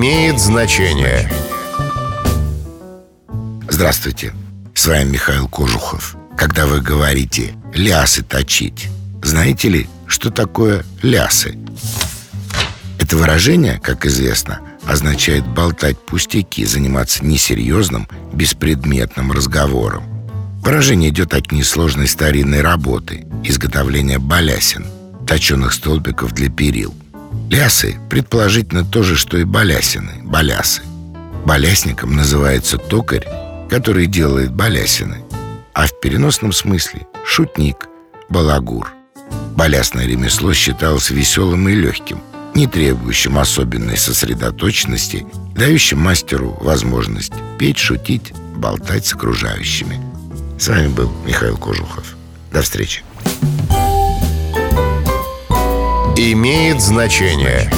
имеет значение. Здравствуйте, с вами Михаил Кожухов. Когда вы говорите «лясы точить», знаете ли, что такое лясы? Это выражение, как известно, означает болтать пустяки, заниматься несерьезным, беспредметным разговором. Выражение идет от несложной старинной работы – изготовления балясин, точеных столбиков для перил. Лясы – предположительно то же, что и балясины, балясы. Балясником называется токарь, который делает балясины, а в переносном смысле – шутник, балагур. Балясное ремесло считалось веселым и легким, не требующим особенной сосредоточенности, дающим мастеру возможность петь, шутить, болтать с окружающими. С вами был Михаил Кожухов. До встречи. Имеет значение.